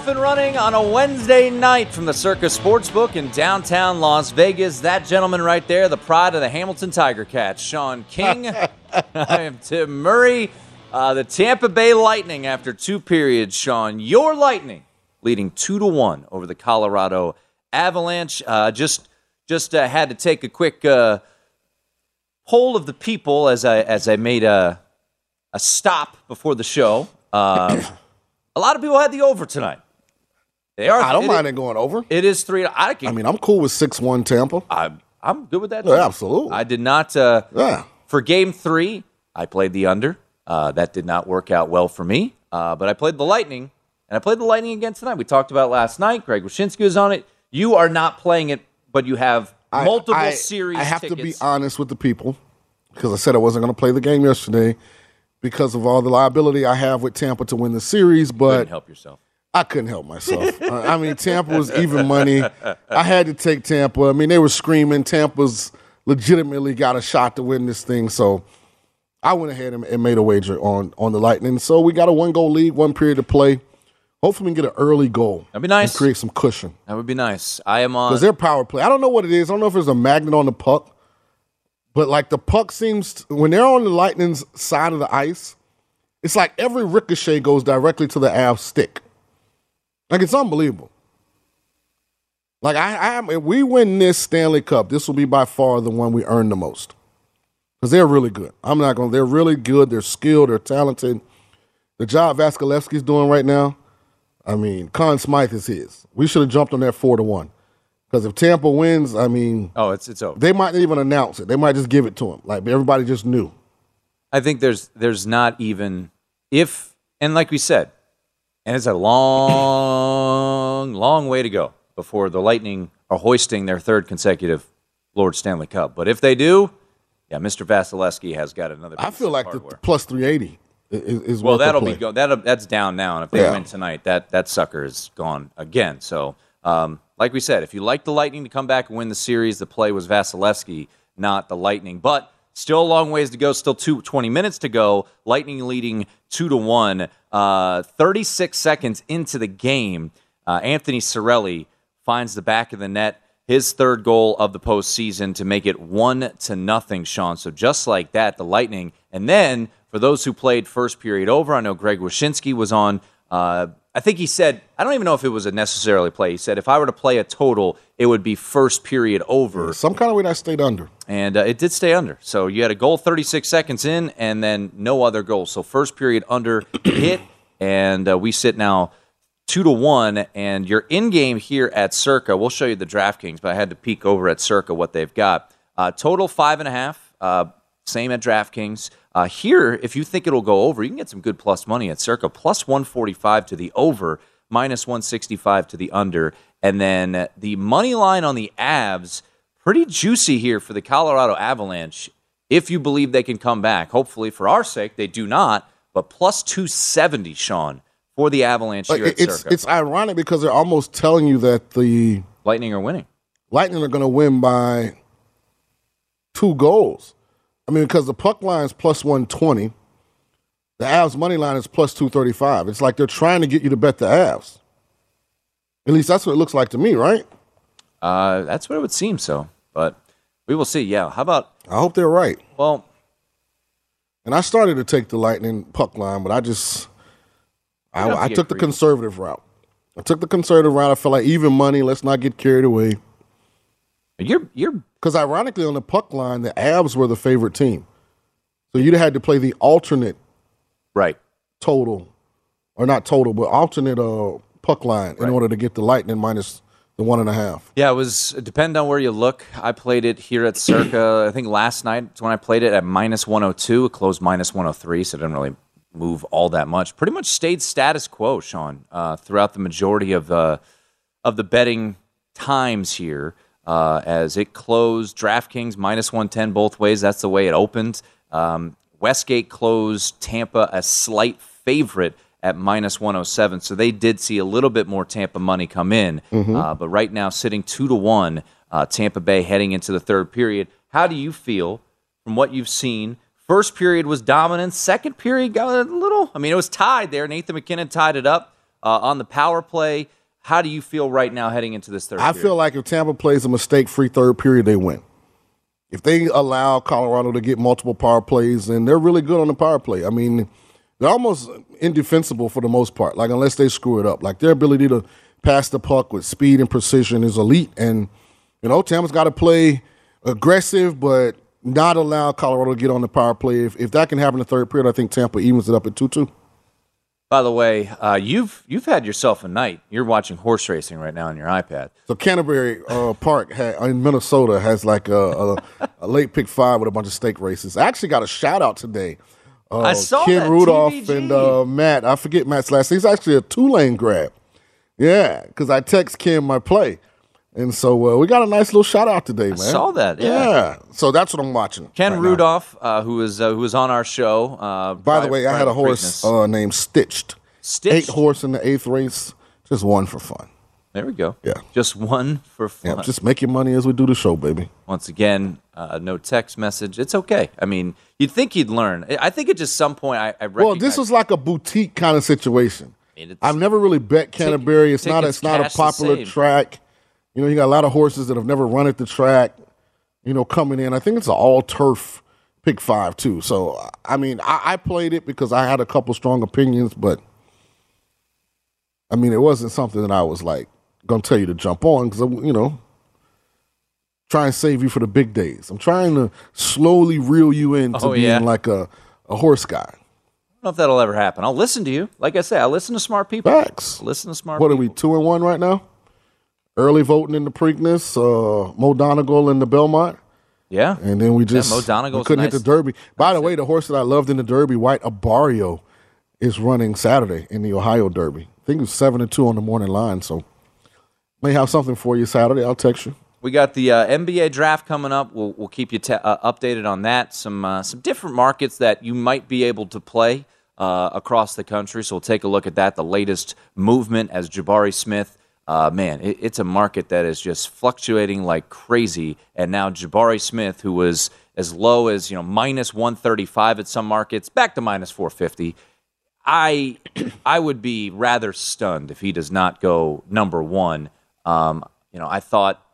Off and running on a Wednesday night from the Circus Sportsbook in downtown Las Vegas. That gentleman right there, the pride of the Hamilton Tiger Cats, Sean King. I am Tim Murray. Uh, the Tampa Bay Lightning, after two periods, Sean, your Lightning leading two to one over the Colorado Avalanche. Uh, just just uh, had to take a quick uh, poll of the people as I as I made a a stop before the show. Uh, a lot of people had the over tonight. They are. I don't it mind is- it going over. It is three. I, can, I mean, I'm cool with six one Tampa. I'm I'm good with that. Yeah, absolutely. I did not. Uh, Yeah. For game three, I played the under. Uh, that did not work out well for me. Uh, but I played the Lightning, and I played the Lightning again tonight. We talked about it last night. Greg Wyshynski was on it. You are not playing it, but you have multiple I, series. I have to be honest with the people because I said I wasn't going to play the game yesterday because of all the liability I have with Tampa to win the series. But help yourself. I couldn't help myself. Uh, I mean, Tampa was even money. I had to take Tampa. I mean, they were screaming. Tampa's legitimately got a shot to win this thing. So I went ahead and, and made a wager on on the Lightning. So we got a one goal lead, one period to play. Hopefully, we can get an early goal. That'd be nice. And create some cushion. That would be nice. I am on. Because their power play, I don't know what it is. I don't know if there's a magnet on the puck, but like the puck seems, when they're on the Lightning's side of the ice, it's like every ricochet goes directly to the Avs stick. Like it's unbelievable. Like I, I if we win this Stanley Cup, this will be by far the one we earn the most. Because they're really good. I'm not going to, they're really good. They're skilled. They're talented. The job Vasilevskiy's doing right now, I mean, Conn Smythe is his. We should have jumped on that four to one. Because if Tampa wins, I mean, oh, it's it's over. they might not even announce it. They might just give it to him. Like everybody just knew. I think there's there's not even if and like we said, and it's a long, long way to go before the Lightning are hoisting their third consecutive Lord Stanley Cup. But if they do, yeah, Mr. Vasilevskiy has got another. I feel like the hardware. plus 380 is, is well, that'll be go. That that's down now, and if they Yeah. win tonight, that that sucker is gone again. So, um, like we said, if you like the Lightning to come back and win the series, the play was Vasilevskiy, not the Lightning. But still a long ways to go. Still two, 20 minutes to go. Lightning leading two to one. Uh, 36 seconds into the game, uh, Anthony Cirelli finds the back of the net. His third goal of the postseason to make it one to nothing, Sean. So just like that, the Lightning. And then for those who played first period over, I know Greg Wyshynski was on. Uh, I think he said, I don't even know if it was a necessarily play. He said, if I were to play a total, it would be first period over. Some kind of way that stayed under. And uh, it did stay under. So you had a goal 36 seconds in, and then no other goals. So first period under hit, and uh, we sit now two to one. And you're in game here at Circa. We'll show you the DraftKings, but I had to peek over at Circa what they've got. Uh, total five and a half. Uh, same at DraftKings. Uh, here, if you think it'll go over, you can get some good plus money at Circa. Plus 145 to the over, minus 165 to the under. And then the money line on the Avs, pretty juicy here for the Colorado Avalanche. If you believe they can come back, hopefully for our sake, they do not. But plus 270, Sean, for the Avalanche Like, here at it's Circa. it's ironic because they're almost telling you that the Lightning are winning. Lightning are going to win by two goals. I mean, because the puck line is plus 120, the Avs money line is plus 235. It's like they're trying to get you to bet the Avs. At least that's what it looks like to me, right? Uh, that's what it would seem so, but we will see. Yeah. How about, I hope they're right. well, And I started to take the Lightning puck line, but I just I, don't have to I took the conservative route. I took the conservative route. I feel like even money. Let's not get carried away. You're, you're, Because ironically, on the puck line, the Avs were the favorite team. So you'd have had to play the alternate right. total, or not total, but alternate uh, puck line in order to get the Lightning minus the one and a half. Yeah, it was it depend on where you look. I played it here at Circa. I think last night when I played it at minus 102. It closed minus 103, so it didn't really move all that much. Pretty much stayed status quo, Sean, uh, throughout the majority of the of the betting times here. Uh, as it closed, DraftKings minus 110 both ways. That's the way it opened. Um, Westgate closed Tampa a slight favorite at minus 107. So they did see a little bit more Tampa money come in. Uh, but right now, sitting two to one, uh, Tampa Bay heading into the third period. How do you feel from what you've seen? First period was dominant. Second period got a little, I mean, it was tied there. Nathan MacKinnon tied it up uh, on the power play. How do you feel right now heading into this third I period? feel like if Tampa plays a mistake-free third period, they win. If they allow Colorado to get multiple power plays, then they're really good on the power play. I mean, they're almost indefensible for the most part. Like unless they screw it up, like their ability to pass the puck with speed and precision is elite. And you know, Tampa's got to play aggressive, but not allow Colorado to get on the power play. If, if that can happen in the third period, I think Tampa evens it up at two-two. By the way, uh, you've you've had yourself a night. You're watching horse racing right now on your iPad. So Canterbury uh, Park ha in Minnesota has like a, a, a late pick five with a bunch of stake races. I actually got a shout out today. Uh, I saw Ken that, Rudolph TVG. and uh, Matt. I forget Matt's last. name. He's actually a two lane grab. Yeah, because I text Ken my play, and so uh, we got a nice little shout out today, man. saw that, yeah. So that's what I'm watching. Ken right. Rudolph, uh, who was uh, who was on our show. Uh, By the way, I had a horse uh, named Stitched. Stitched? Eight horse in the eighth race. Just one for fun. there we go. Yeah. just one for Yeah, fun. just make your money as we do the show, baby. Once again, uh, no text message. It's okay. I mean, you'd think he'd learn. I- I think at just some point, I, I Well, this was like a boutique kind of situation. mean, I've never really bet Canterbury. It's not. It's not a popular track. You know, you got a lot of horses that have never run at the track. You know, coming in. I think it's an all turf pick five too. So I mean, I, I played it because I had a couple strong opinions, but I mean, it wasn't something that I was like gonna tell you to jump on because you know. Try and save you for the big days. I'm trying to slowly reel you into Oh, being yeah? like a, a horse guy. I don't know if that'll ever happen. I'll listen to you. Like I say, I listen to smart people. Facts. Listen to smart people. What are we two and one right now? Early voting in the Preakness, uh, Mo Donegal in the Belmont, Yeah. and then we just Mo we couldn't nice. hit the Derby. By the way, the horse that I loved in the Derby, White Abarrio, is running Saturday in the Ohio Derby. I think it was seven and two on the morning line, so may have something for you Saturday. I'll text you. We got the uh, NBA draft coming up. We'll, we'll keep you te- uh, updated on that. Some uh, some different markets that you might be able to play uh, across the country. So we'll take a look at that. The latest movement as Jabari Smith. Uh, man, it, it's a market that is just fluctuating like crazy. And now Jabari Smith, who was as low as you know minus one thirty five at some markets, back to minus four fifty. I I would be rather stunned if he does not go number one. Um, you know, I thought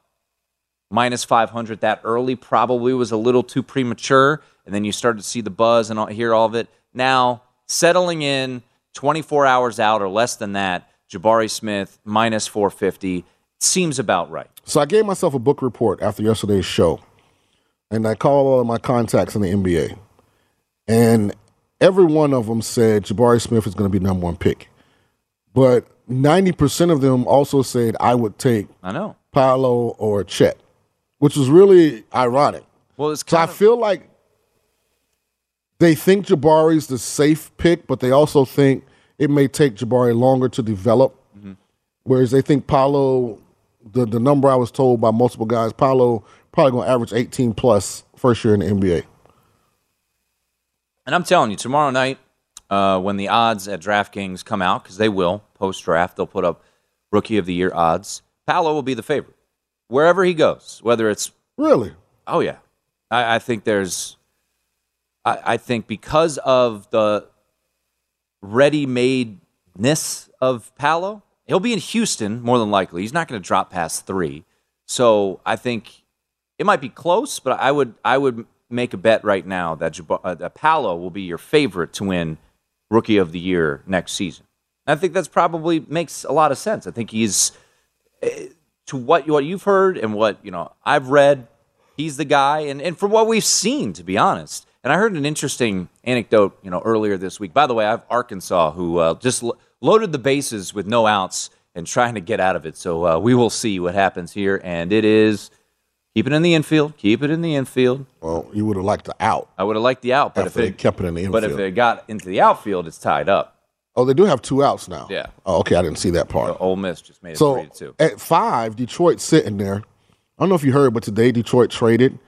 minus 500 that early probably was a little too premature. And then you start to see the buzz and hear all of it. Now, settling in 24 hours out or less than that, Jabari Smith minus 450 seems about right. So I gave myself a book report after yesterday's show, and I called all of my contacts in the NBA, and every one of them said Jabari Smith is going to be number one pick, but ninety percent of them also said I would take I know. Paolo or Chet, which was really ironic. Well, it's So I of, feel like they think Jabari's the safe pick, but they also think it may take Jabari longer to develop. Mm-hmm. Whereas they think Paolo, the, the number I was told by multiple guys, Paolo probably going to average 18 plus first year in the NBA. and I'm telling you, tomorrow night, uh, when the odds at DraftKings come out, because they will post draft, they'll put up rookie of the year odds. Paolo will be the favorite wherever he goes, whether it's Really? oh yeah, I, I think there's, I, I think because of the ready-madeness of Paolo, he'll be in Houston more than likely. He's not going to drop past three, so I think it might be close, but I would I would make a bet right now that, Jab- uh, that Paolo will be your favorite to win Rookie of the Year next season. I think that's probably makes a lot of sense. I think he's eh, to what what you've heard and what you know I've read. He's the guy, and and from what we've seen, to be honest. And I heard an interesting anecdote, you know, earlier this week. By the way, I have Arkansas who uh, just lo- loaded the bases with no outs and trying to get out of it. So uh, we will see what happens here, and it is keep it in the infield, keep it in the infield. Well, you would have liked the out. I would have liked the out, but if they it kept it in the infield. but if it got into the outfield, it's tied up. Oh, they do have two outs now. Yeah. Oh, okay. I didn't see that part. So Ole Miss just made it So three to two. at five, Detroit sitting there. I don't know if you heard, but today Detroit traded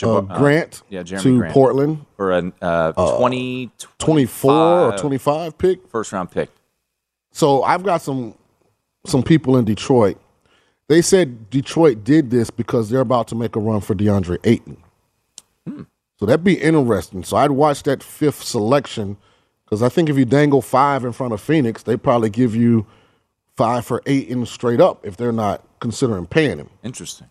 Jab- uh, Grant yeah, Jerami to Grant. Portland, for a uh, 20, 24 or 25 25 pick. first round pick. So I've got some some people in Detroit. They said Detroit did this because they're about to make a run for DeAndre Ayton. So that'd be interesting. So I'd watch that fifth selection because I think if you dangle five in front of Phoenix, they probably give you five for Ayton straight up if they're not considering paying him. Interesting.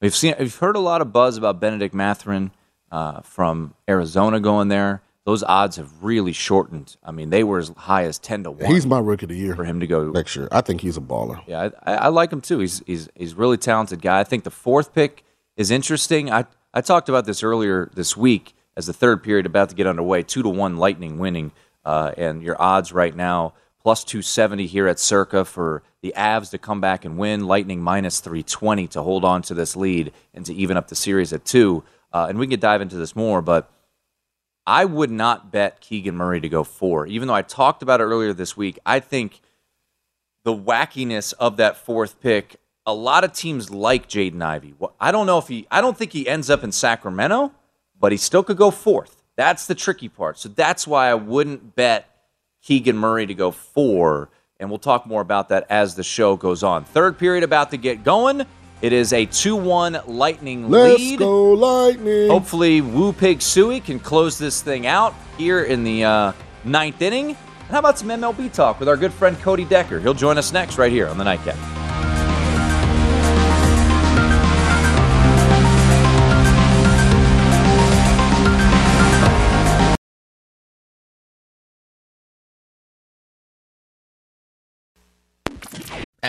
We've seen, we've heard a lot of buzz about Bennedict Mathurin uh, from Arizona going there. Those odds have really shortened. I mean, they were as high as ten to one He's my rookie of the year for him to go. next year. I think he's a baller. Yeah, I, I, I like him too. He's he's he's a really talented guy. I think the fourth pick is interesting. I I talked about this earlier this week as the third period about to get underway. Two to one Lightning winning, uh, and your odds right now plus two seventy here at Circa for the Avs to come back and win. Lightning minus three twenty to hold on to this lead and to even up the series at two. Uh, and we can dive into this more, but. I would not bet Keegan Murray to go four, even though I talked about it earlier this week. I think the wackiness of that fourth pick. A lot of teams like Jaden Ivey. I don't know if he. I don't think he ends up in Sacramento, but he still could go fourth. That's the tricky part. So that's why I wouldn't bet Keegan Murray to go four. And we'll talk more about that as the show goes on. Third period about to get going. It is a 2 1 Lightning Let's lead. go Lightning. Hopefully, Woo Pig Sooie can close this thing out here in the uh, ninth inning. And how about some MLB talk with our good friend Cody Decker? He'll join us next right here on the Nightcap.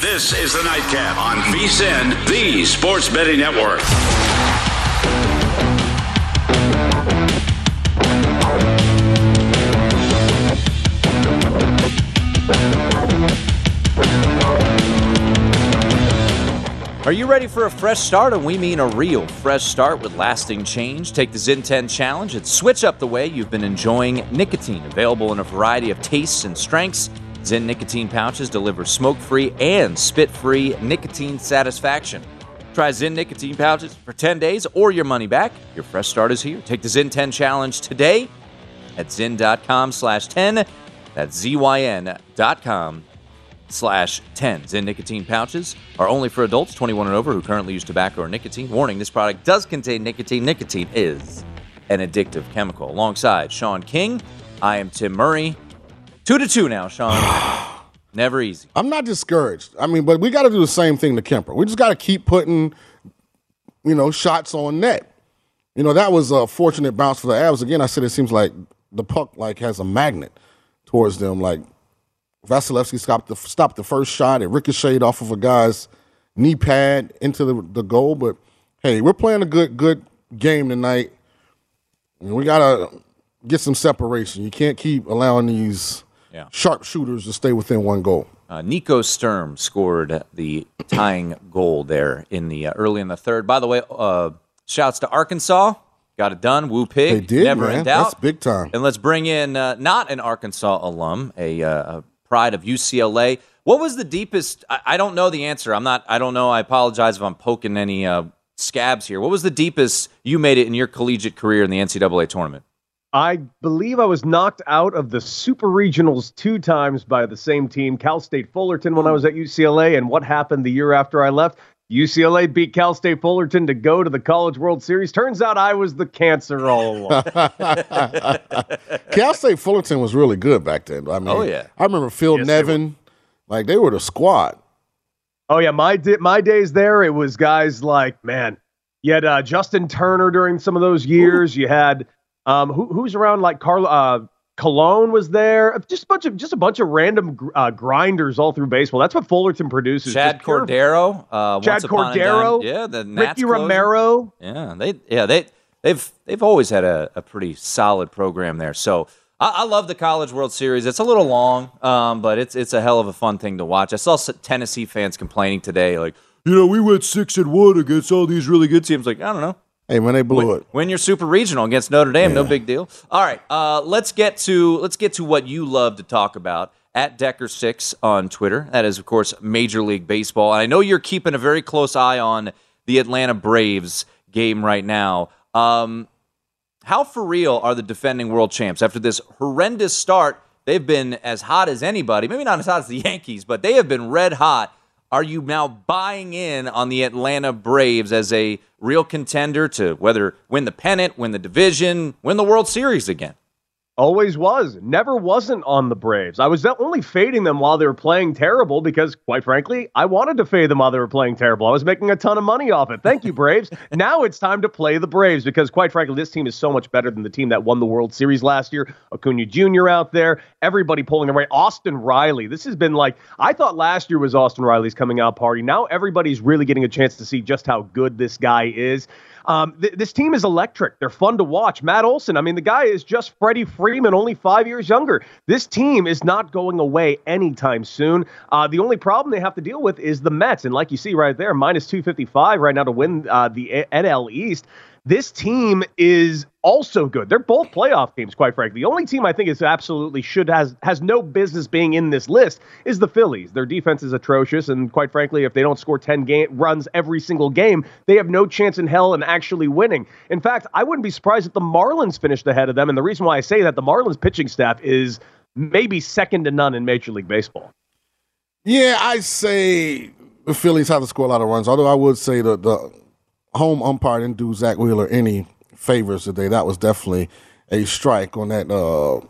This is the Nightcap on VSIN, the Sports Betting Network. Are you ready for a fresh start? And we mean a real fresh start with lasting change. Take the Zyn 10 challenge and switch up the way you've been enjoying nicotine. Available in a variety of tastes and strengths, Zyn nicotine pouches deliver smoke free and spit free nicotine satisfaction. Try Zyn nicotine pouches for 10 days or your money back. Your fresh start is here. Take the Zyn 10 challenge today at zyn.com slash 10. That's zyn.com slash 10. Zyn nicotine pouches are only for adults 21 and over who currently use tobacco or nicotine. Warning, this product does contain nicotine. Nicotine is an addictive chemical. Alongside Sean King, I am Tim Murray. Two to two now, Sean. Never easy. I'm not discouraged. I mean, but we got to do the same thing to Kuemper. We just got to keep putting you know, shots on net. You know, that was a fortunate bounce for the Avs. Again, I said it seems like the puck like has a magnet towards them. Like Vasilevskiy stopped the stopped the first shot. It ricocheted off of a guy's knee pad into the, the goal. But hey, we're playing a good good game tonight. And we gotta get some separation. You can't keep allowing these Yeah. sharpshooters to stay within one goal. Uh, Nico Sturm scored the tying goal there in the uh, early in the third. By the way, uh, shouts to Arkansas. Got it done. Woo pig. They did, Never man. in doubt. That's big time. And let's bring in uh, not an Arkansas alum, a, uh, a pride of UCLA. What was the deepest? I, I don't know the answer. I'm not. I don't know. I apologize if I'm poking any uh, scabs here. What was the deepest you made it in your collegiate career in the NCAA tournament? I believe I was knocked out of the Super Regionals two times by the same team, Cal State Fullerton, when I was at UCLA. And what happened the year after I left? UCLA beat Cal State Fullerton to go to the College World Series. Turns out I was the cancer all along. Cal State Fullerton was really good back then. I mean, Oh, yeah. I remember Phil Yes, they Nevin, like they were the squad. Oh yeah, my di- my days there, it was guys like man. You had uh, Justin Turner during some of those years. You had um, who, who's around like Carl uh, Cologne was there. Just a bunch of just a bunch of random gr- uh, grinders all through baseball. That's what Fullerton produces. Chad Cordero. Uh, Chad Cordero, Yeah, the Nats Ricky. Romero. Yeah, they yeah they they've they've always had a, a pretty solid program there. So I, I love the College World Series. It's a little long, um, but it's it's a hell of a fun thing to watch. I saw Tennessee fans complaining today, like you know we went six and one against all these really good teams. Like I don't know. Hey when they blew it. Win your super regional against Notre Dame, no big deal. All right, uh, let's get to let's get to what you love to talk about at Decker Six on Twitter. That is, of course, Major League Baseball. And I know you're keeping a very close eye on the Atlanta Braves game right now. Um, how for real are the defending world champs after this horrendous start? They've been as hot as anybody. Maybe not as hot as the Yankees, but they have been red hot. Are you now buying in on the Atlanta Braves as a real contender to whether win the pennant, win the division, win the World Series again? Always was. Never wasn't on the Braves. I was only fading them while they were playing terrible because, quite frankly, I wanted to fade them while they were playing terrible. I was making a ton of money off it. Thank you, Braves. now it's time to play the Braves because, quite frankly, this team is so much better than the team that won the World Series last year. Acuna Jr. out there, everybody pulling away. Austin Riley. This has been like, I thought last year was Austin Riley's coming out party. Now everybody's really getting a chance to see just how good this guy is. Um, th- this team is electric. They're fun to watch. Matt Olson, I mean, the guy is just Freddie Freeman, only five years younger. This team is not going away anytime soon. Uh, the only problem they have to deal with is the Mets. And like you see right there, minus 255 right now to win uh, the NL East. This team is also good. They're both playoff teams, quite frankly. The only team I think is absolutely should has has no business being in this list is the Phillies. Their defense is atrocious, and quite frankly, if they don't score ten game runs every single game, they have no chance in hell in actually winning. In fact, I wouldn't be surprised if the Marlins finished ahead of them. And the reason why I say that the Marlins pitching staff is maybe second to none in Major League Baseball. Yeah, I say the Phillies have to score a lot of runs. Although I would say the the home umpire didn't do Zack Wheeler any favors today. That was definitely a strike on that uh,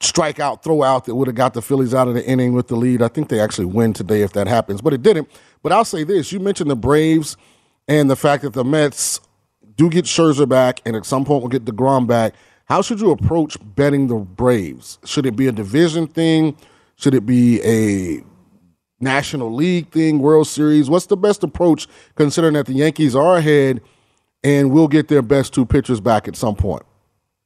strikeout throw out that would have got the Phillies out of the inning with the lead. I think they actually win today if that happens, but it didn't. But I'll say this: you mentioned the Braves and the fact that the Mets do get Scherzer back, and at some point will get Degrom back. How should you approach betting the Braves? Should it be a division thing? Should it be a National League thing, World Series? What's the best approach considering that the Yankees are ahead and will get their best two pitchers back at some point?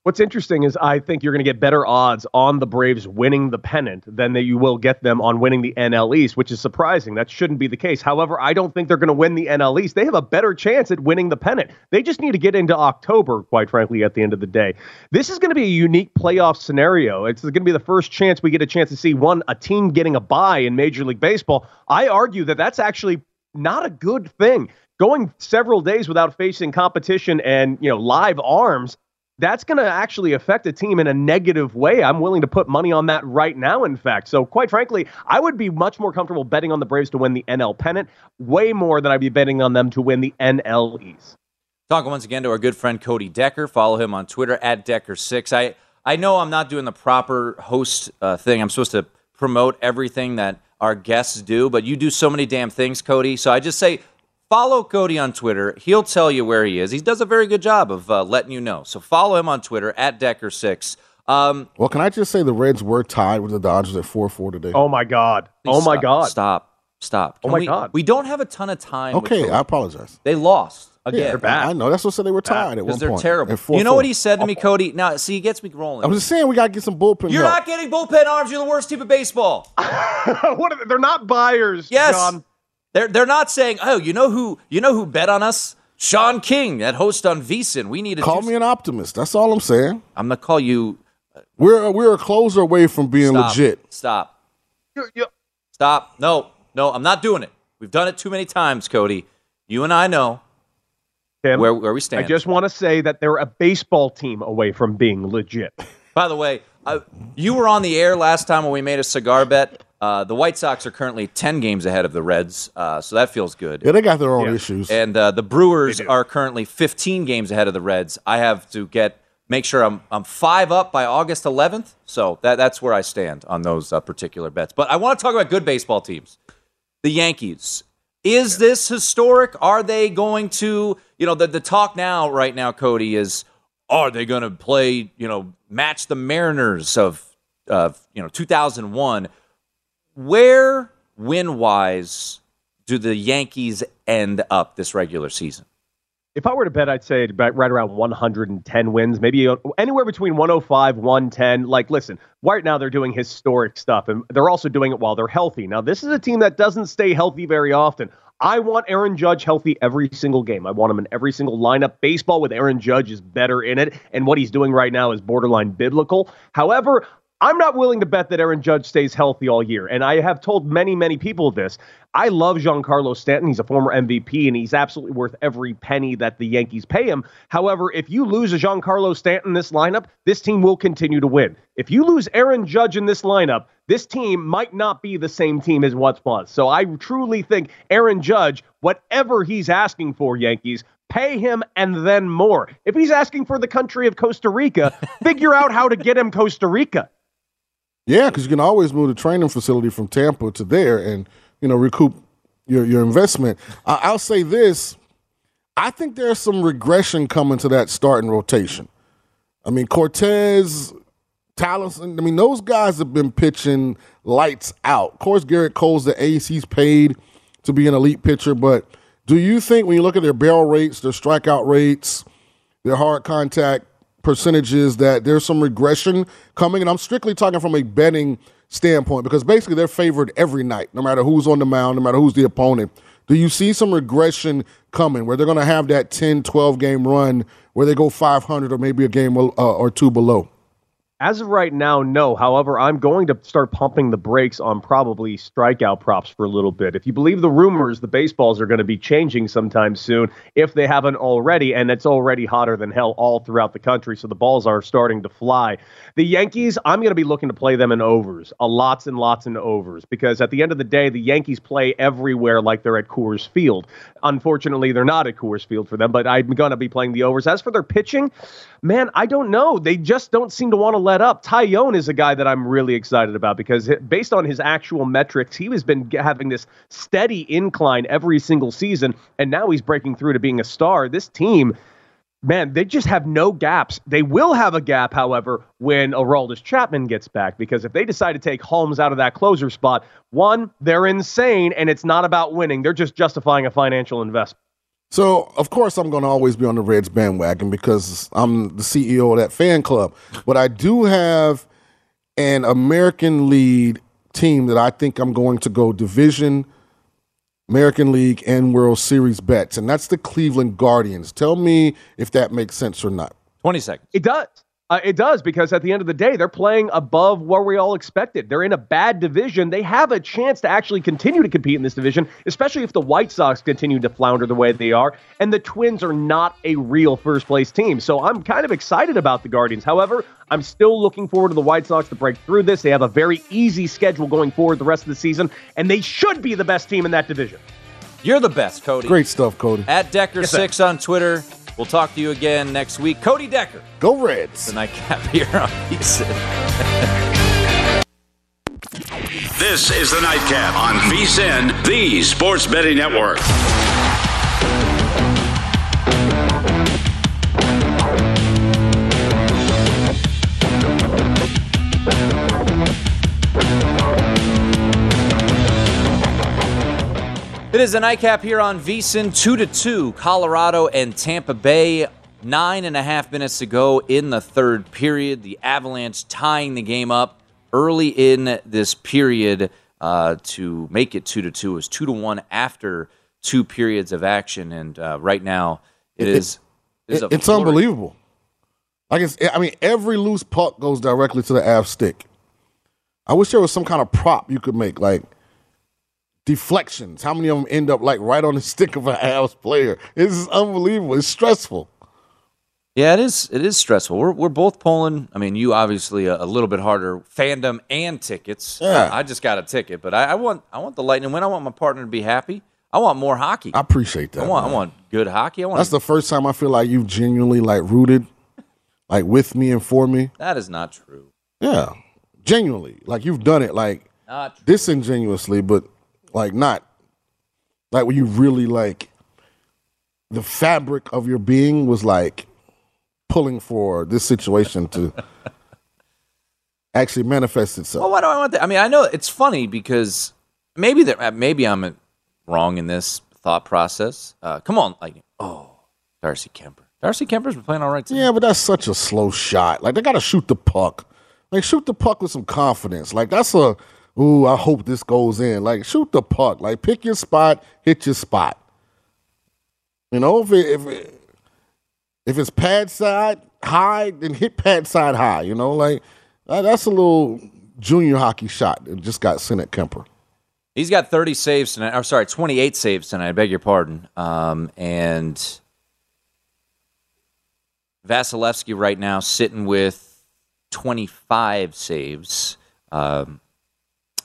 What's interesting is I think you're going to get better odds on the Braves winning the pennant than that you will get them on winning the NL East, which is surprising. That shouldn't be the case. However, I don't think they're going to win the NL East. They have a better chance at winning the pennant. They just need to get into October, quite frankly, at the end of the day. This is going to be a unique playoff scenario. It's going to be the first chance we get a chance to see one a team getting a bye in Major League Baseball. I argue that that's actually not a good thing. Going several days without facing competition and, you know, live arms that's going to actually affect a team in a negative way. I'm willing to put money on that right now, in fact. So, quite frankly, I would be much more comfortable betting on the Braves to win the NL pennant, way more than I'd be betting on them to win the NL East. Talking once again to our good friend Cody Decker. Follow him on Twitter at Decker6. I, I know I'm not doing the proper host uh, thing. I'm supposed to promote everything that our guests do, but you do so many damn things, Cody. So I just say follow Cody on Twitter. He'll tell you where he is. He does a very good job of uh, letting you know. So follow him on Twitter at Decker6. Um, Well, can I just say the Reds were tied with the Dodgers at 4 4 today? Oh my God. please Oh my stop, God. Stop. Stop. Oh my we, God. We don't have a ton of time. okay, I apologize. They lost Yeah, again. they're bad. I know. That's what said they were tied at one Because they're point. terrible. at 4-4. You know what he said to me, Cody? Now, see, he gets me rolling. I'm just saying we got to get some bullpen You're help. not getting bullpen arms. You're the worst team in baseball. what are they? They're not buyers. Yes. John. They're they're not saying, "Oh, you know who you know who bet on us? Sean King, that host on VSiN. We need to Call do me an optimist. That's all I'm saying. I'm gonna call you. Uh, we're we're a closer away from being Stop. legit. Stop. You- you- Stop. No, no, I'm not doing it. We've done it too many times, Cody. You and I know Tim, where where we stand. I just want to say that they're a baseball team away from being legit. By the way, I, you were on the air last time when we made a cigar bet. Uh, the White Sox are currently 10 games ahead of the Reds, uh, so that feels good. Yeah, they got their own Yeah. issues. And uh, the Brewers are currently 15 games ahead of the Reds. I have to get make sure I'm I'm five up by August 11th. So that that's where I stand on those uh, particular bets. But I want to talk about good baseball teams. The Yankees. Is this historic? Are they going to? You know, the the talk now right now, Cody is. Are they going to play? You know, match the Mariners of of you know 2001? Where win wise do the Yankees end up this regular season? If I were to bet, I'd say right around 110 wins, maybe anywhere between 105, 110. Like, listen, right now they're doing historic stuff, and they're also doing it while they're healthy. Now, this is a team that doesn't stay healthy very often. I want Aaron Judge healthy every single game. I want him in every single lineup. Baseball with Aaron Judge is better in it, and what he's doing right now is borderline biblical. However, I'm not willing to bet that Aaron Judge stays healthy all year. And I have told many, many people this. I love Giancarlo Stanton. He's a former MVP, and he's absolutely worth every penny that the Yankees pay him. However, if you lose a Giancarlo Stanton in this lineup, this team will continue to win. If you lose Aaron Judge in this lineup, this team might not be the same team as once was. So I truly think Aaron Judge, whatever he's asking for, Yankees, pay him and then more. If he's asking for the country of Costa Rica, figure out how to get him Costa Rica. Yeah, because you can always move the training facility from Tampa to there and you know recoup your your investment. I I'll say this: I think there's some regression coming to that starting rotation. I mean, Cortes, Taillon. I mean, those guys have been pitching lights out. Of course, Gerrit Cole's the ace; he's paid to be an elite pitcher. But do you think when you look at their barrel rates, their strikeout rates, their hard contact percentages that there's some regression coming and i'm strictly talking from a betting standpoint because basically they're favored every night no matter who's on the mound no matter who's the opponent. Do you see some regression coming where they're going to have that 10 12 game run where they go 500 or maybe a game uh, or two below As of right now, no. However, I'm going to start pumping the brakes on probably strikeout props for a little bit. If you believe the rumors, the baseballs are going to be changing sometime soon if they haven't already, and it's already hotter than hell all throughout the country, so the balls are starting to fly. The Yankees, I'm going to be looking to play them in overs, a lots and lots in overs, because at the end of the day, the Yankees play everywhere like they're at Coors Field. Unfortunately, they're not at Coors Field for them, but I'm going to be playing the overs. As for their pitching, man, I don't know. They just don't seem to want to let up. Taillon is a guy that I'm really excited about because based on his actual metrics, he has been having this steady incline every single season, and now he's breaking through to being a star. This team. Man, they just have no gaps. They will have a gap, however, when Aroldis Chapman gets back, because if they decide to take Holmes out of that closer spot, one, they're insane, and it's not about winning. They're just justifying a financial investment. So, of course, I'm going to always be on the Reds bandwagon because I'm the CEO of that fan club. But I do have an American League team that I think I'm going to go division, American League, and World Series bets, and that's the Cleveland Guardians. Tell me if that makes sense or not. 20 seconds. It does. Uh, it does because at the end of the day, they're playing above where we all expected. They're in a bad division. They have a chance to actually continue to compete in this division, especially if the White Sox continue to flounder the way they are. And the Twins are not a real first place team. So I'm kind of excited about the Guardians. However, I'm still looking forward to the White Sox to break through this. They have a very easy schedule going forward the rest of the season, and they should be the best team in that division. You're the best, Cody. Great stuff, Cody. At Decker6 on Twitter. We'll talk to you again next week. Cody Decker, Go Reds. the nightcap here on VSiN. This is the Nightcap on VSIN, the Sports Betting Network. Is the nightcap here on VSIN, two to two, Colorado and Tampa Bay. Nine and a half minutes to go in the third period. The Avalanche tying the game up early in this period uh, to make it two to two. It was two to one after two periods of action, and uh, right now it is. it is a it's flurry. unbelievable. Like it's, I mean, every loose puck goes directly to the Av stick. I wish there was some kind of prop you could make, like deflections. How many of them end up like right on the stick of an Avs player? This is unbelievable. It's stressful. Yeah, it is. It is stressful. We're we're both pulling. I mean, you obviously a, a little bit harder fandom and tickets. Yeah. I, I just got a ticket, but I, I want I want the Lightning win. I want my partner to be happy. I want more hockey. I appreciate that. I want I want good hockey. I want That's the first time I feel like you've genuinely like rooted, like with me and for me. that is not true. Yeah, genuinely, like you've done it like Not disingenuously, but like not like when you really like the fabric of your being was like pulling for this situation to actually manifest itself. Well, why do I want that? I mean, I know it's funny because maybe that maybe I'm wrong in this thought process. Uh, come on, like oh, Darcy Kuemper. Darcy Kuemper's been playing all right. Too. Yeah, but that's such a slow shot. Like they got to shoot the puck. Like shoot the puck with some confidence. Like that's a ooh. I hope this goes in. Like shoot the puck. Like pick your spot, hit your spot. You know, if it, if it, if it's pad side high, then hit pad side high. You know, like that's a little junior hockey shot that just got sent at Kuemper. He's got 30 saves tonight. I'm sorry, 28 saves tonight. I beg your pardon. Um, and Vasilevskiy right now sitting with 25 saves. Um,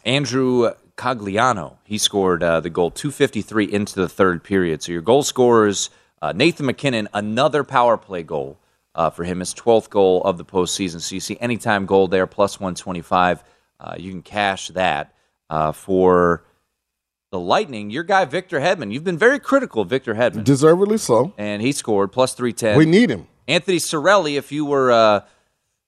Andrew Cogliano, he scored uh, the goal 253 into the third period. So your goal scorers, uh, Nathan MacKinnon, another power play goal uh, for him, his 12th goal of the postseason. So you see anytime goal there, plus 125. Uh, you can cash that uh, for the Lightning. Your guy, Victor Hedman, you've been very critical of Victor Hedman, Deservedly so. and he scored plus 310. We need him. Anthony Cirelli, if you were uh,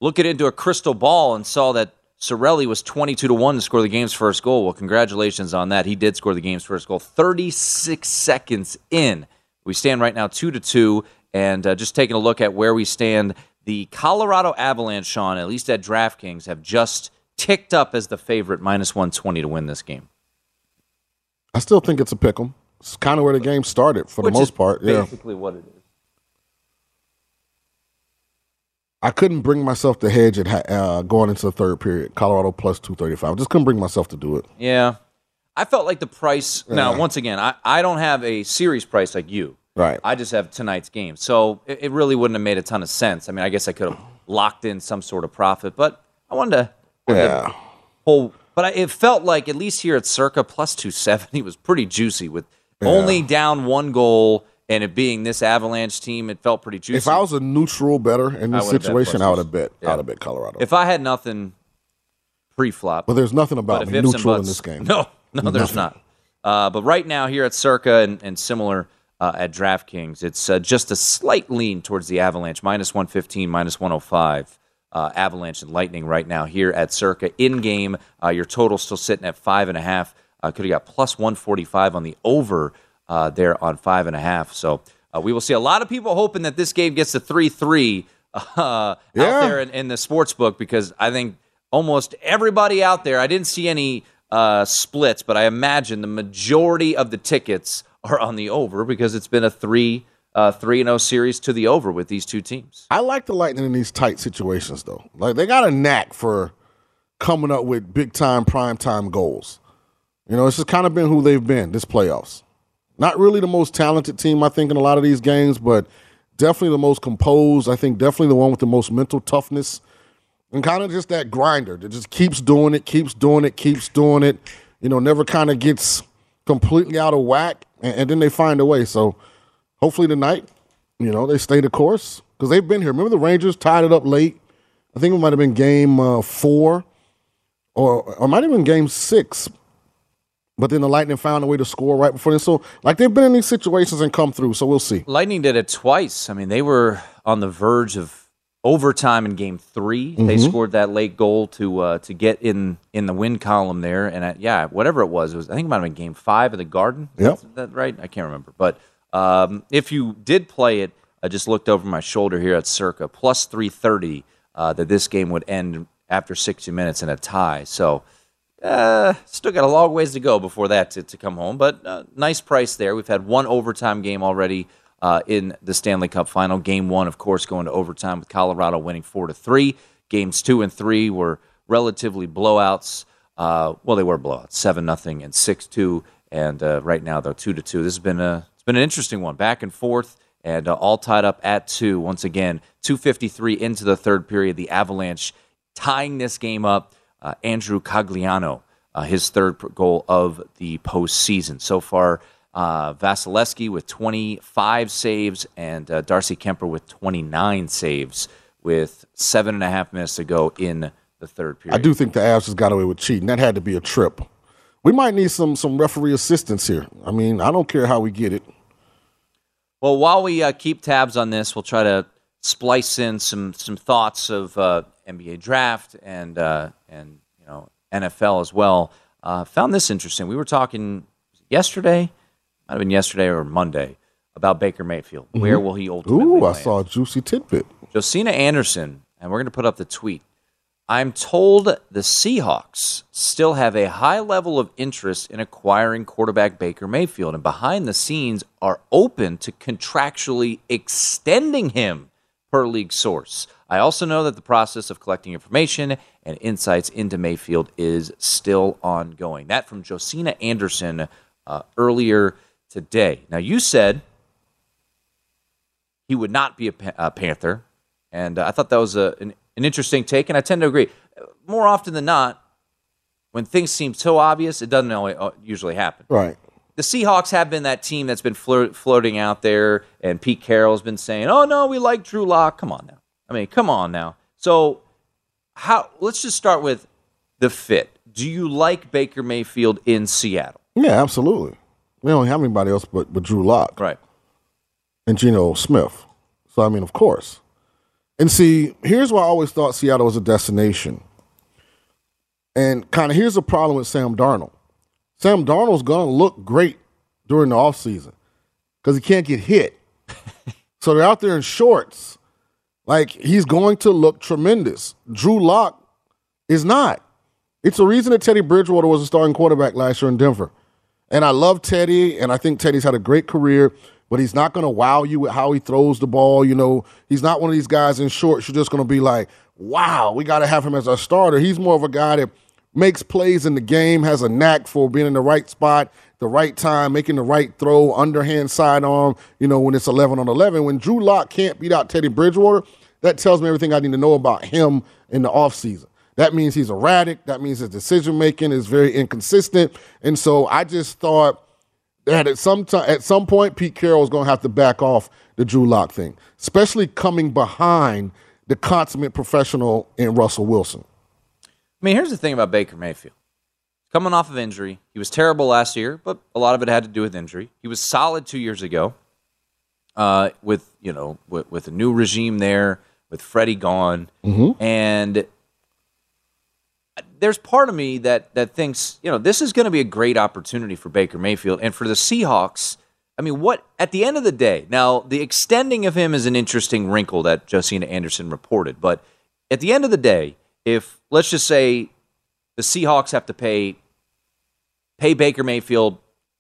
looking into a crystal ball and saw that Cirelli was 22 to 1 to score the game's first goal, well, congratulations on that. He did score the game's first goal 36 seconds in. We stand right now 2 to 2. And uh, just taking a look at where we stand, the Colorado Avalanche, Sean, at least at DraftKings, have just ticked up as the favorite, minus 120 to win this game. I still think it's a pick 'em. It's kind of where the game started for Which the most part. Yeah. Basically, what it is. I couldn't bring myself to hedge it uh, going into the third period. Colorado plus 235. I just couldn't bring myself to do it. Yeah. I felt like the price. Now, once again, I, I don't have a series price like you. Right. I just have tonight's game. So it, it really wouldn't have made a ton of sense. I mean, I guess I could have locked in some sort of profit, but I wanted to. wanted to Yeah. Pull, but I, it felt like, at least here at Circa, plus 270 was pretty juicy with only down one goal and it being this Avalanche team. It felt pretty juicy. If I was a neutral better in this would've situation, I would have bet. Yeah. I would have bet Colorado. If I had nothing pre flop, but there's nothing about me if ifs and neutral in this game. No, no, there's not. Uh, but right now here at Circa and, and similar uh, at DraftKings, it's uh, just a slight lean towards the Avalanche, minus 115, minus 105. Uh, Avalanche and Lightning right now here at Circa. In game, uh, your total still sitting at five and a half. Uh, could have got plus 145 on the over uh, there on five and a half. So uh, we will see a lot of people hoping that this game gets to 3 3 uh, out Yeah. there in, in the sports book because I think almost everybody out there, I didn't see any uh, splits, but I imagine the majority of the tickets are on the over because it's been a three uh, three and zero series to the over with these two teams. I like the Lightning in these tight situations, though. Like they got a knack for coming up with big time, prime time goals. You know, this has kind of been who they've been this playoffs. Not really the most talented team, I think, in a lot of these games, but definitely the most composed. I think definitely the one with the most mental toughness and kind of just that grinder that just keeps doing it, keeps doing it, keeps doing it. You know, never kind of gets completely out of whack, and, and then they find a way. So hopefully tonight, you know, they stay the course because they've been here. Remember the Rangers tied it up late. I think it might have been game uh, four, or or might have been game six. But then the Lightning found a way to score right before this. So, like, they've been in these situations and come through. So we'll see. Lightning did it twice. I mean, they were on the verge of overtime in Game 3 They Mhm. scored that late goal to uh, to get in in the win column there, and uh, yeah, whatever it was, it was I think it might have been Game Five of the Garden. Is that right? I can't remember, but um, if you did play it, I just looked over my shoulder here at Circa plus three thirty uh, that this game would end after sixty minutes in a tie. So. Uh, still got a long ways to go before that to, to come home, but uh, nice price there. We've had one overtime game already uh, in the Stanley Cup final. Game one, of course, going to overtime with Colorado winning four to three. Games two and three were relatively blowouts. Uh, well, they were blowouts, seven nothing and six two, and uh, right now they're two to two. This has been a it's been an interesting one, back and forth, and uh, all tied up at two. Once again, two fifty three into the third period. The Avalanche tying this game up. Uh, Andrew Cogliano, uh, his third goal of the postseason. So far, uh, Vasilevskiy with 25 saves and uh, Darcy Kuemper with 29 saves with seven and a half minutes to go in the third period. I do think the Avs just got away with cheating. That had to be a trip. We might need some some referee assistance here. I mean, I don't care how we get it. Well, while we uh, keep tabs on this, we'll try to splice in some some thoughts of uh, NBA draft and uh, and you know NFL as well. Uh, found this interesting. We were talking yesterday, might have been yesterday or Monday, about Baker Mayfield. Where will he ultimately Mm-hmm. Ooh, I land? saw a juicy tidbit. Josina Anderson, and we're going to put up the tweet. I'm told the Seahawks still have a high level of interest in acquiring quarterback Baker Mayfield, and behind the scenes are open to contractually extending him, per league source. I also know that the process of collecting information and insights into Mayfield is still ongoing. That from Josina Anderson uh, earlier today. Now, you said he would not be a, Pa- a Panther. And uh, I thought that was a, an, an interesting take, and I tend to agree. More often than not, when things seem so obvious, it doesn't always, uh, usually happen. Right. The Seahawks have been that team that's been flirt, floating out there, and Pete Carroll's been saying, "Oh no, we like Drew Lock." Come on now. I mean, come on now. So, how? Let's just start with the fit. Do you like Baker Mayfield in Seattle? Yeah, absolutely. We don't have anybody else but, but Drew Lock Right. and Geno Smith. So I mean, of course. And see, here's why I always thought Seattle was a destination. And kind of here's the problem with Sam Darnold. Sam Darnold's gonna look great during the offseason because he can't get hit. so they're out there in shorts. Like he's going to look tremendous. Drew Lock is not. It's the reason that Teddy Bridgewater was a starting quarterback last year in Denver. And I love Teddy, and I think Teddy's had a great career, but he's not going to wow you with how he throws the ball. You know, he's not one of these guys in shorts. You're just going to be like, wow, we got to have him as our starter. He's more of a guy that makes plays in the game, has a knack for being in the right spot, the right time, making the right throw, underhand sidearm, you know, when it's 11 on 11. When Drew Lock can't beat out Teddy Bridgewater, that tells me everything I need to know about him in the offseason. That means he's erratic. That means his decision making is very inconsistent. And so I just thought that at some at some point, Pete Carroll is going to have to back off the Drew Lock thing, especially coming behind the consummate professional in Russell Wilson. I mean, here's the thing about Baker Mayfield. Coming off of injury, he was terrible last year, but a lot of it had to do with injury. He was solid two years ago, uh, with you know with, with a new regime there, with Freddie gone, and there's part of me that that thinks you know this is going to be a great opportunity for Baker Mayfield and for the Seahawks. I mean, what at the end of the day, now the extending of him is an interesting wrinkle that Josina Anderson reported, but at the end of the day, if let's just say the Seahawks have to pay pay Baker Mayfield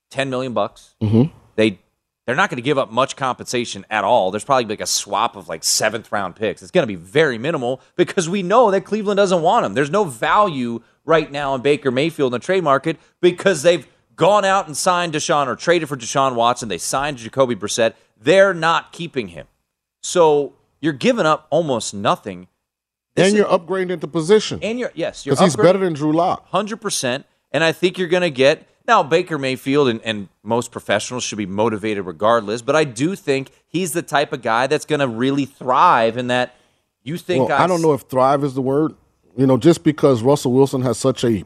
ten million bucks, mm-hmm. they they're not going to give up much compensation at all. There's probably like a swap of like seventh round picks. It's going to be very minimal because we know that Cleveland doesn't want him. There's no value right now in Baker Mayfield in the trade market because they've gone out and signed Deshaun or traded for Deshaun Watson. They signed Jacoby Brissett. They're not keeping him. So you're giving up almost nothing. And you're upgrading into position and you're yes, you're because he's better than Drew Lock. hundred percent. And I think you're going to get now Baker Mayfield and, and most professionals should be motivated regardless. But I do think he's the type of guy that's going to really thrive. And that you think Well, I don't know if thrive is the word. You know, just because Russell Wilson has such a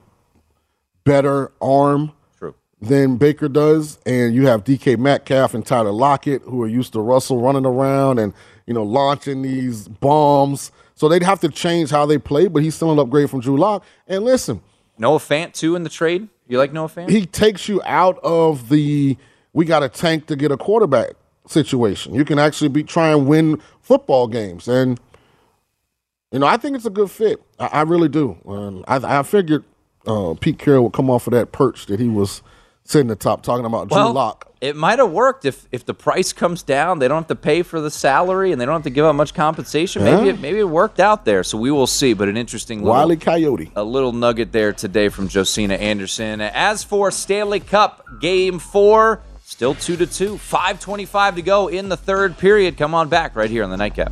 better arm True. than Baker does, and you have DK Metcalf and Tyler Lockett who are used to Russell running around and you know launching these bombs. So they'd have to change how they play, but he's still an upgrade from Drew Lock. And listen, Noah Fant too in the trade. You like Noah Fant? he takes you out of the we got a tank to get a quarterback situation. You can actually be try and win football games, and you know I think it's a good fit. I, I really do. Um, I, I figured uh, Pete Carroll would come off of that perch that he was sitting at the top talking about Drew Lock. it might have worked if if the price comes down. They don't have to pay for the salary and they don't have to give up much compensation. Maybe Yeah. it, maybe it worked out there. So we will see. But an interesting little, Wiley Coyote. a little nugget there today from Josina Anderson. As for Stanley Cup Game Four, still two to two, five twenty-five to go in the third period. Come on back right here on the nightcap.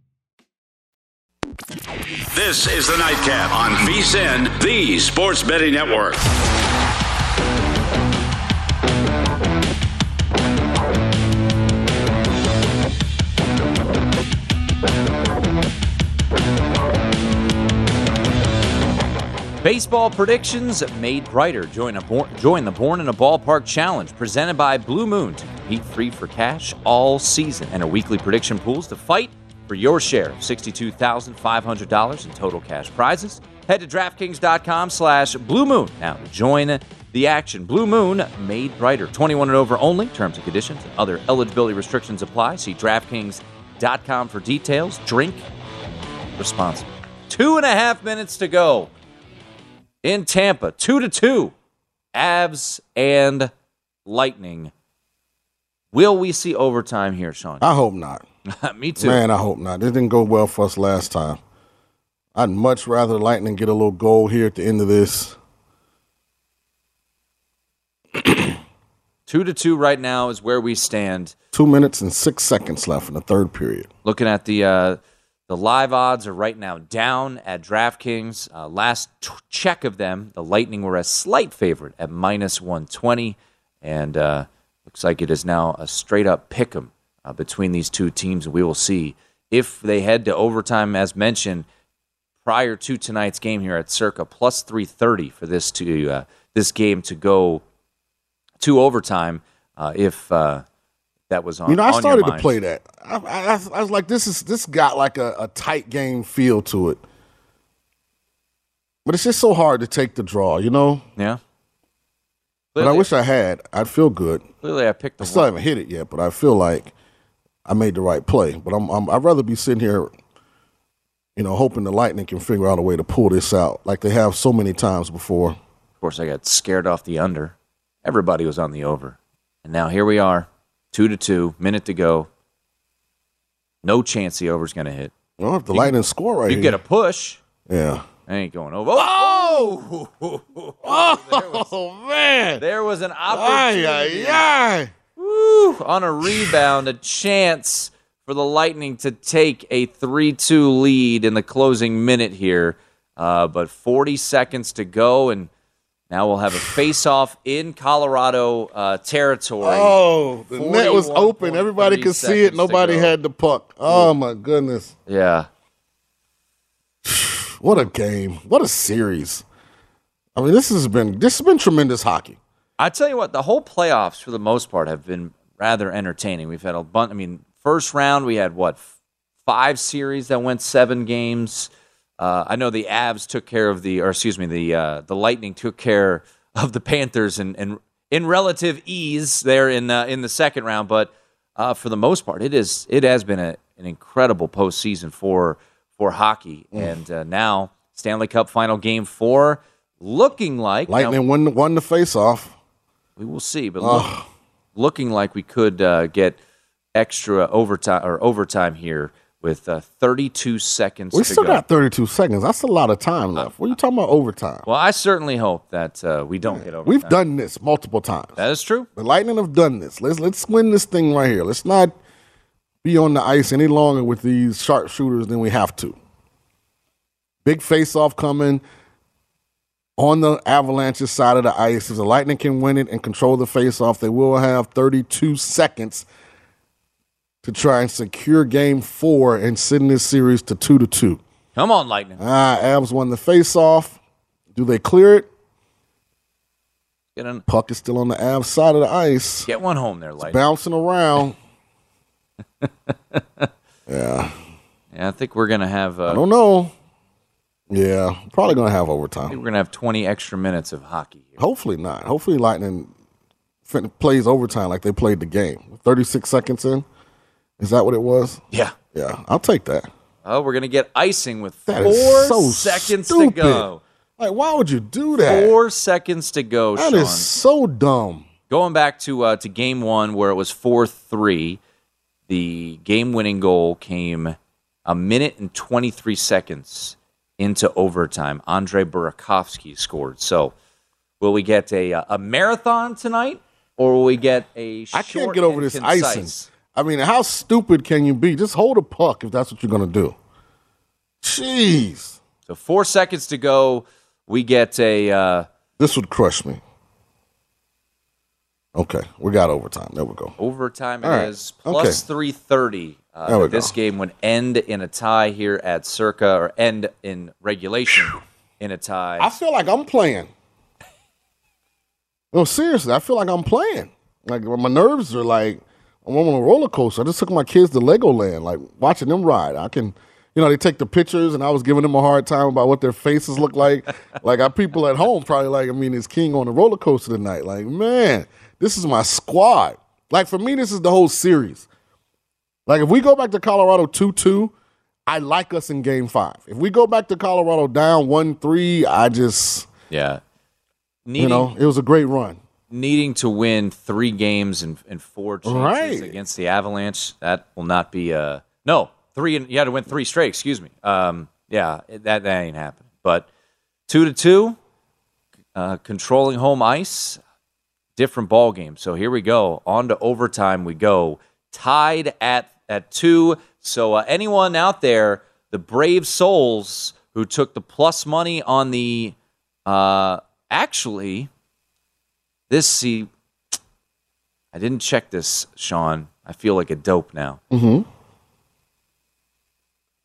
This is the Nightcap on VSIN, the Sports Betting Network. Baseball predictions made brighter. Join, a join the Born in a Ballpark Challenge presented by Blue Moon to compete free for cash all season. Enter weekly prediction pools to fight for your share of $62,500 in total cash prizes. Head to DraftKings.com slash Blue Moon now to join the action. Blue Moon made brighter. 21 and over only. Terms and conditions and other eligibility restrictions apply. See DraftKings.com for details. Drink responsibly. Two and a half minutes to go in Tampa, two to two. Avs and Lightning. Will we see overtime here, Sean? I hope not. Me too. Man, I hope not. It didn't go well for us last time. I'd much rather Lightning get a little goal here at the end of this. Two to two right now is where we stand. Two minutes and six seconds left in the third period. Looking at the uh, the live odds are right now down at DraftKings. Uh, last t- check of them, the Lightning were a slight favorite at minus one twenty, and uh, looks like it is now a straight up pick 'em uh, between these two teams. We will see if they head to overtime, as mentioned prior to tonight's game here at Circa plus three thirty for this to uh, this game to go to overtime. Uh, if uh, that was on, You know, I started to play that. I, I, I was like, this is this got like a, a tight game feel to it. But it's just so hard to take the draw, you know. Yeah. But I wish I had. I'd feel good. Clearly, I picked the I still one. haven't hit it yet, but I feel like I made the right play. But I'm, I'm I'd rather be sitting here, you know, hoping the Lightning can figure out a way to pull this out, like they have so many times before. Of course, I got scared off the under. Everybody was on the over. And now here we are, two to two, minute to go. No chance the over's going to hit. Well, if the Lightning score right You here, get a push. yeah. I ain't going over. Oh! Oh! oh man! There was an Ay opportunity ay ay! Woo! on a rebound, a chance for the Lightning to take a 3 2 lead in the closing minute here. Uh, but 40 seconds to go, and now we'll have a face off in Colorado uh, territory. Oh, the net was open. Everybody could see it. Nobody had the puck. Oh my goodness! Yeah. What a game! What a series! I mean, this has been this has been tremendous hockey. I tell you what, the whole playoffs for the most part have been rather entertaining. We've had a bunch. I mean, first round we had what five series that went seven games. Uh, I know the Avs took care of the, or excuse me, the uh, the Lightning took care of the Panthers and and in relative ease there in uh, in the second round. But uh, for the most part, it is it has been a, an incredible postseason for for hockey, Mm. and uh, now Stanley Cup Final Game Four, looking like now- Lightning won won the face off. We will see, but look, looking like we could uh, get extra overtime or overtime here with uh, 32 seconds We still go. got 32 seconds. That's a lot of time left. What are you talking about overtime? well, I certainly hope that uh, we don't get overtime. We've done this multiple times. that is true. The Lightning have done this. Let's let's win this thing right here. Let's not be on the ice any longer with these sharpshooters than we have to. Big face off coming on the Avalanche's side of the ice. If the Lightning can win it and control the face off, they will have 32 seconds to try and secure game four and send this series to two to two. Come on, Lightning. Ah, Avs won the face off. Do they clear it? Get, an, Puck is still on the Avs side of the ice. get one home there, Lightning. bouncing around. Yeah, Yeah, I think we're gonna have. I Uh, don't know. Yeah, probably gonna have I think overtime. we're gonna have 20 extra minutes of hockey. Here. Hopefully not. Hopefully Lightning fin- plays overtime like they played the game. Thirty six seconds in. Is that what it was? Yeah. Yeah, I'll take that. Oh, we're gonna get icing with That four so seconds stupid. to go. Like, why would you do that? Four seconds to go, That Sean. is so dumb. Going back to uh, to game one where it was four three, the game winning goal came a minute and twenty three seconds into overtime. Andre Burakovsky scored. So, will we get a uh, a marathon tonight, or will we get a? I can't get over this concise? icing. I mean, how stupid can you be? Just hold a puck if that's what you're gonna do. Jeez, So four seconds to go. We get a. Uh, this would crush me. Okay, we got overtime. There we go. Overtime All right. is plus Okay. 330. Uh, that this go. game would end in a tie here at Circa, or end in regulation in a tie. I feel like I'm playing. No, seriously, I feel like I'm playing. Like my nerves are like I'm on a roller coaster. I just took my kids to Legoland, like watching them ride. I can, you know, they take the pictures, and I was giving them a hard time about what their faces look like. like our people at home probably like, I mean, is King on the roller coaster tonight? Like, man, this is my squad. Like for me, this is the whole series. Like if we go back to Colorado two two, I like us in Game Five. If we go back to Colorado down one three, I just yeah. Needing, you know it was a great run. needing to win three games and, and four chances Right. against the Avalanche, that will not be a. No, three. and You had to win three straight, excuse me. Um, yeah, that, that ain't happening. But two to two, uh, controlling home ice, different ball game. So here we go. On to overtime we go. Tied at at two. So uh, anyone out there, the brave souls who took the plus money on the uh, actually this see I didn't check this, Sean. I feel like a dope now. Mm-hmm.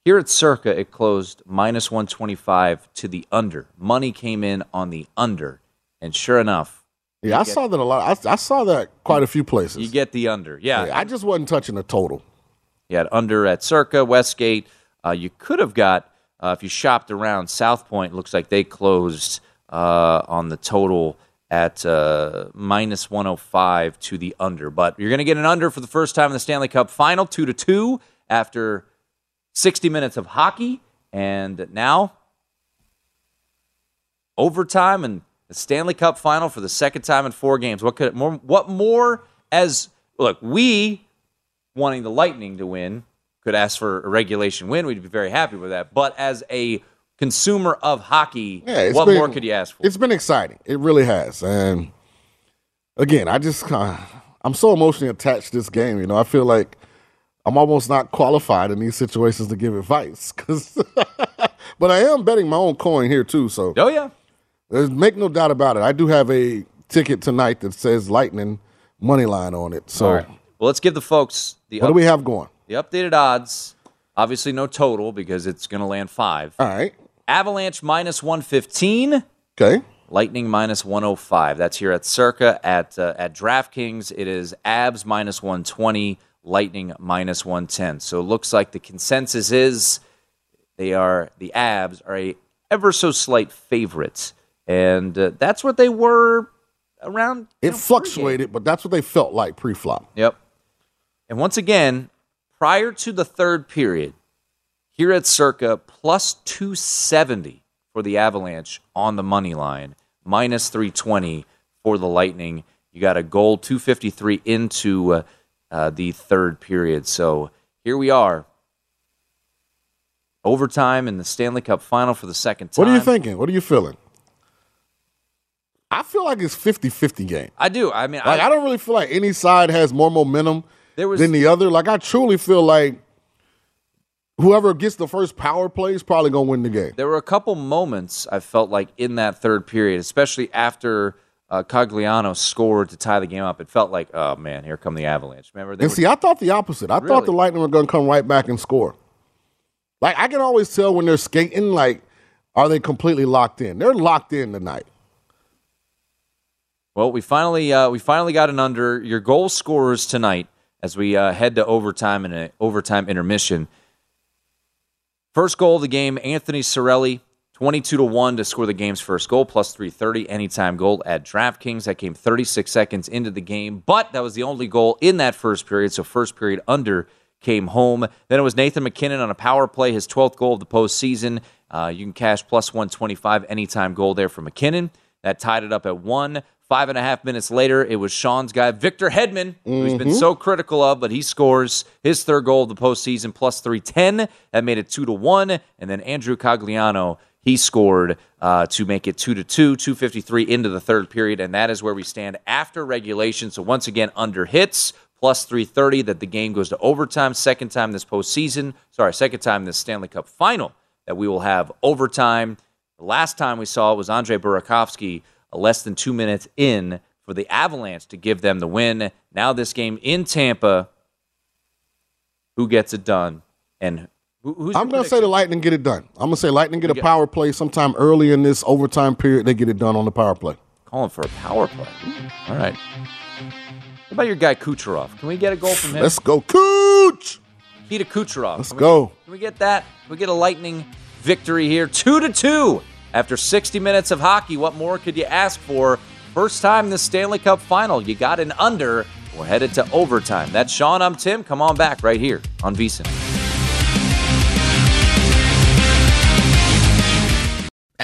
Here at Circa, it closed minus 125 to the under. Money came in on the under. And sure enough, Yeah, I saw that a lot. I, I saw that quite a few places. you get the under. Yeah. Yeah, I just wasn't touching the total. You had under at Circa, Westgate. Uh, you could have got, uh, if you shopped around South Point, looks like they closed uh, on the total at uh, minus 105 to the under. But you're going to get an under for the first time in the Stanley Cup final, 2 to 2, after 60 minutes of hockey. And now, overtime and the Stanley Cup final for the second time in four games. What could more? What more? As look, we wanting the Lightning to win could ask for a regulation win. We'd be very happy with that. But as a consumer of hockey, Yeah, what been- more could you ask for? It's been exciting. It really has. And again, I just kind of, I'm so emotionally attached to this game. You know, I feel like I'm almost not qualified in these situations to give advice. 'cause- but I am betting my own coin here too. So Oh yeah, there's make no doubt about it. I do have a ticket tonight that says Lightning money line on it. So right. Well, let's give the folks the what up- do we have going? the updated odds. Obviously, no total because it's going to land five. All right. Avalanche minus 115. Okay. Lightning minus 105. That's here at Circa at uh, at DraftKings. It is Avs minus 120, Lightning minus 110. So it looks like the consensus is they are the Avs are a ever so slight favorite, and uh, that's what they were around. It know, fluctuated, but that's what they felt like pre-flop. Yep. And once again, prior to the third period, here at Circa, plus 270 for the Avalanche on the money line, minus 320 for the Lightning. You got a goal 253 into uh, uh, the third period. So here we are. Overtime in the Stanley Cup final for the second time. What are you thinking? What are you feeling? I feel like it's 50-50 game. I do. I mean, Like I, don't really feel like any side has more momentum There was- than the other. Like I truly feel like whoever gets the first power play is probably gonna win the game. There were a couple moments I felt like in that third period, especially after uh, Cogliano scored to tie the game up. It felt like, oh man, here come the Avalanche. Remember? They And were- see, I thought the opposite. I thought the Lightning were gonna come right back and score. Like I can always tell when they're skating. Like, are they completely locked in? They're locked in tonight. well, we finally uh, we finally got an under. Your goal scorers tonight as we uh, head to overtime and an overtime intermission. First goal of the game, Anthony Cirelli, 22 to 1 to score the game's first goal, plus 330 anytime goal at DraftKings. That came 36 seconds into the game, but that was the only goal in that first period. So, first period under came home. Then it was Nathan MacKinnon on a power play, his 12th goal of the postseason. Uh, you can cash plus 125 anytime goal there for MacKinnon. That tied it up at one. Five and a half minutes later, it was Sean's guy, Victor Hedman, who he's been so critical of, but he scores his third goal of the postseason, plus 310. That made it 2 to 1. And then Andrew Cogliano, he scored uh, to make it 2 to 2, 253 into the third period. And that is where we stand after regulation. So once again, under hits, plus 330, that the game goes to overtime. Second time this postseason, sorry, second time this Stanley Cup final that we will have overtime. The last time we saw it was Andre Burakovsky less than two minutes in for the Avalanche to give them the win. Now this game in Tampa, who gets it done? And who, I'm gonna say the? Lightning get it done. I'm gonna say Lightning get a power play sometime early in this overtime period. They get it done on the power play. calling for a power play. All right. What about your guy Kucherov? Can we get a goal from him? Let's go, Cooch. Peter Kucherov. Let's Can we- go. Can we get that? Can we get a lightning victory here? Two to two after 60 minutes of hockey. What more could you ask for? First time in the Stanley Cup final. You got an under. We're headed to overtime. That's Sean. I'm Tim. Come on back right here on VSIN.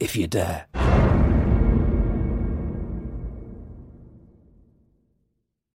if you dare.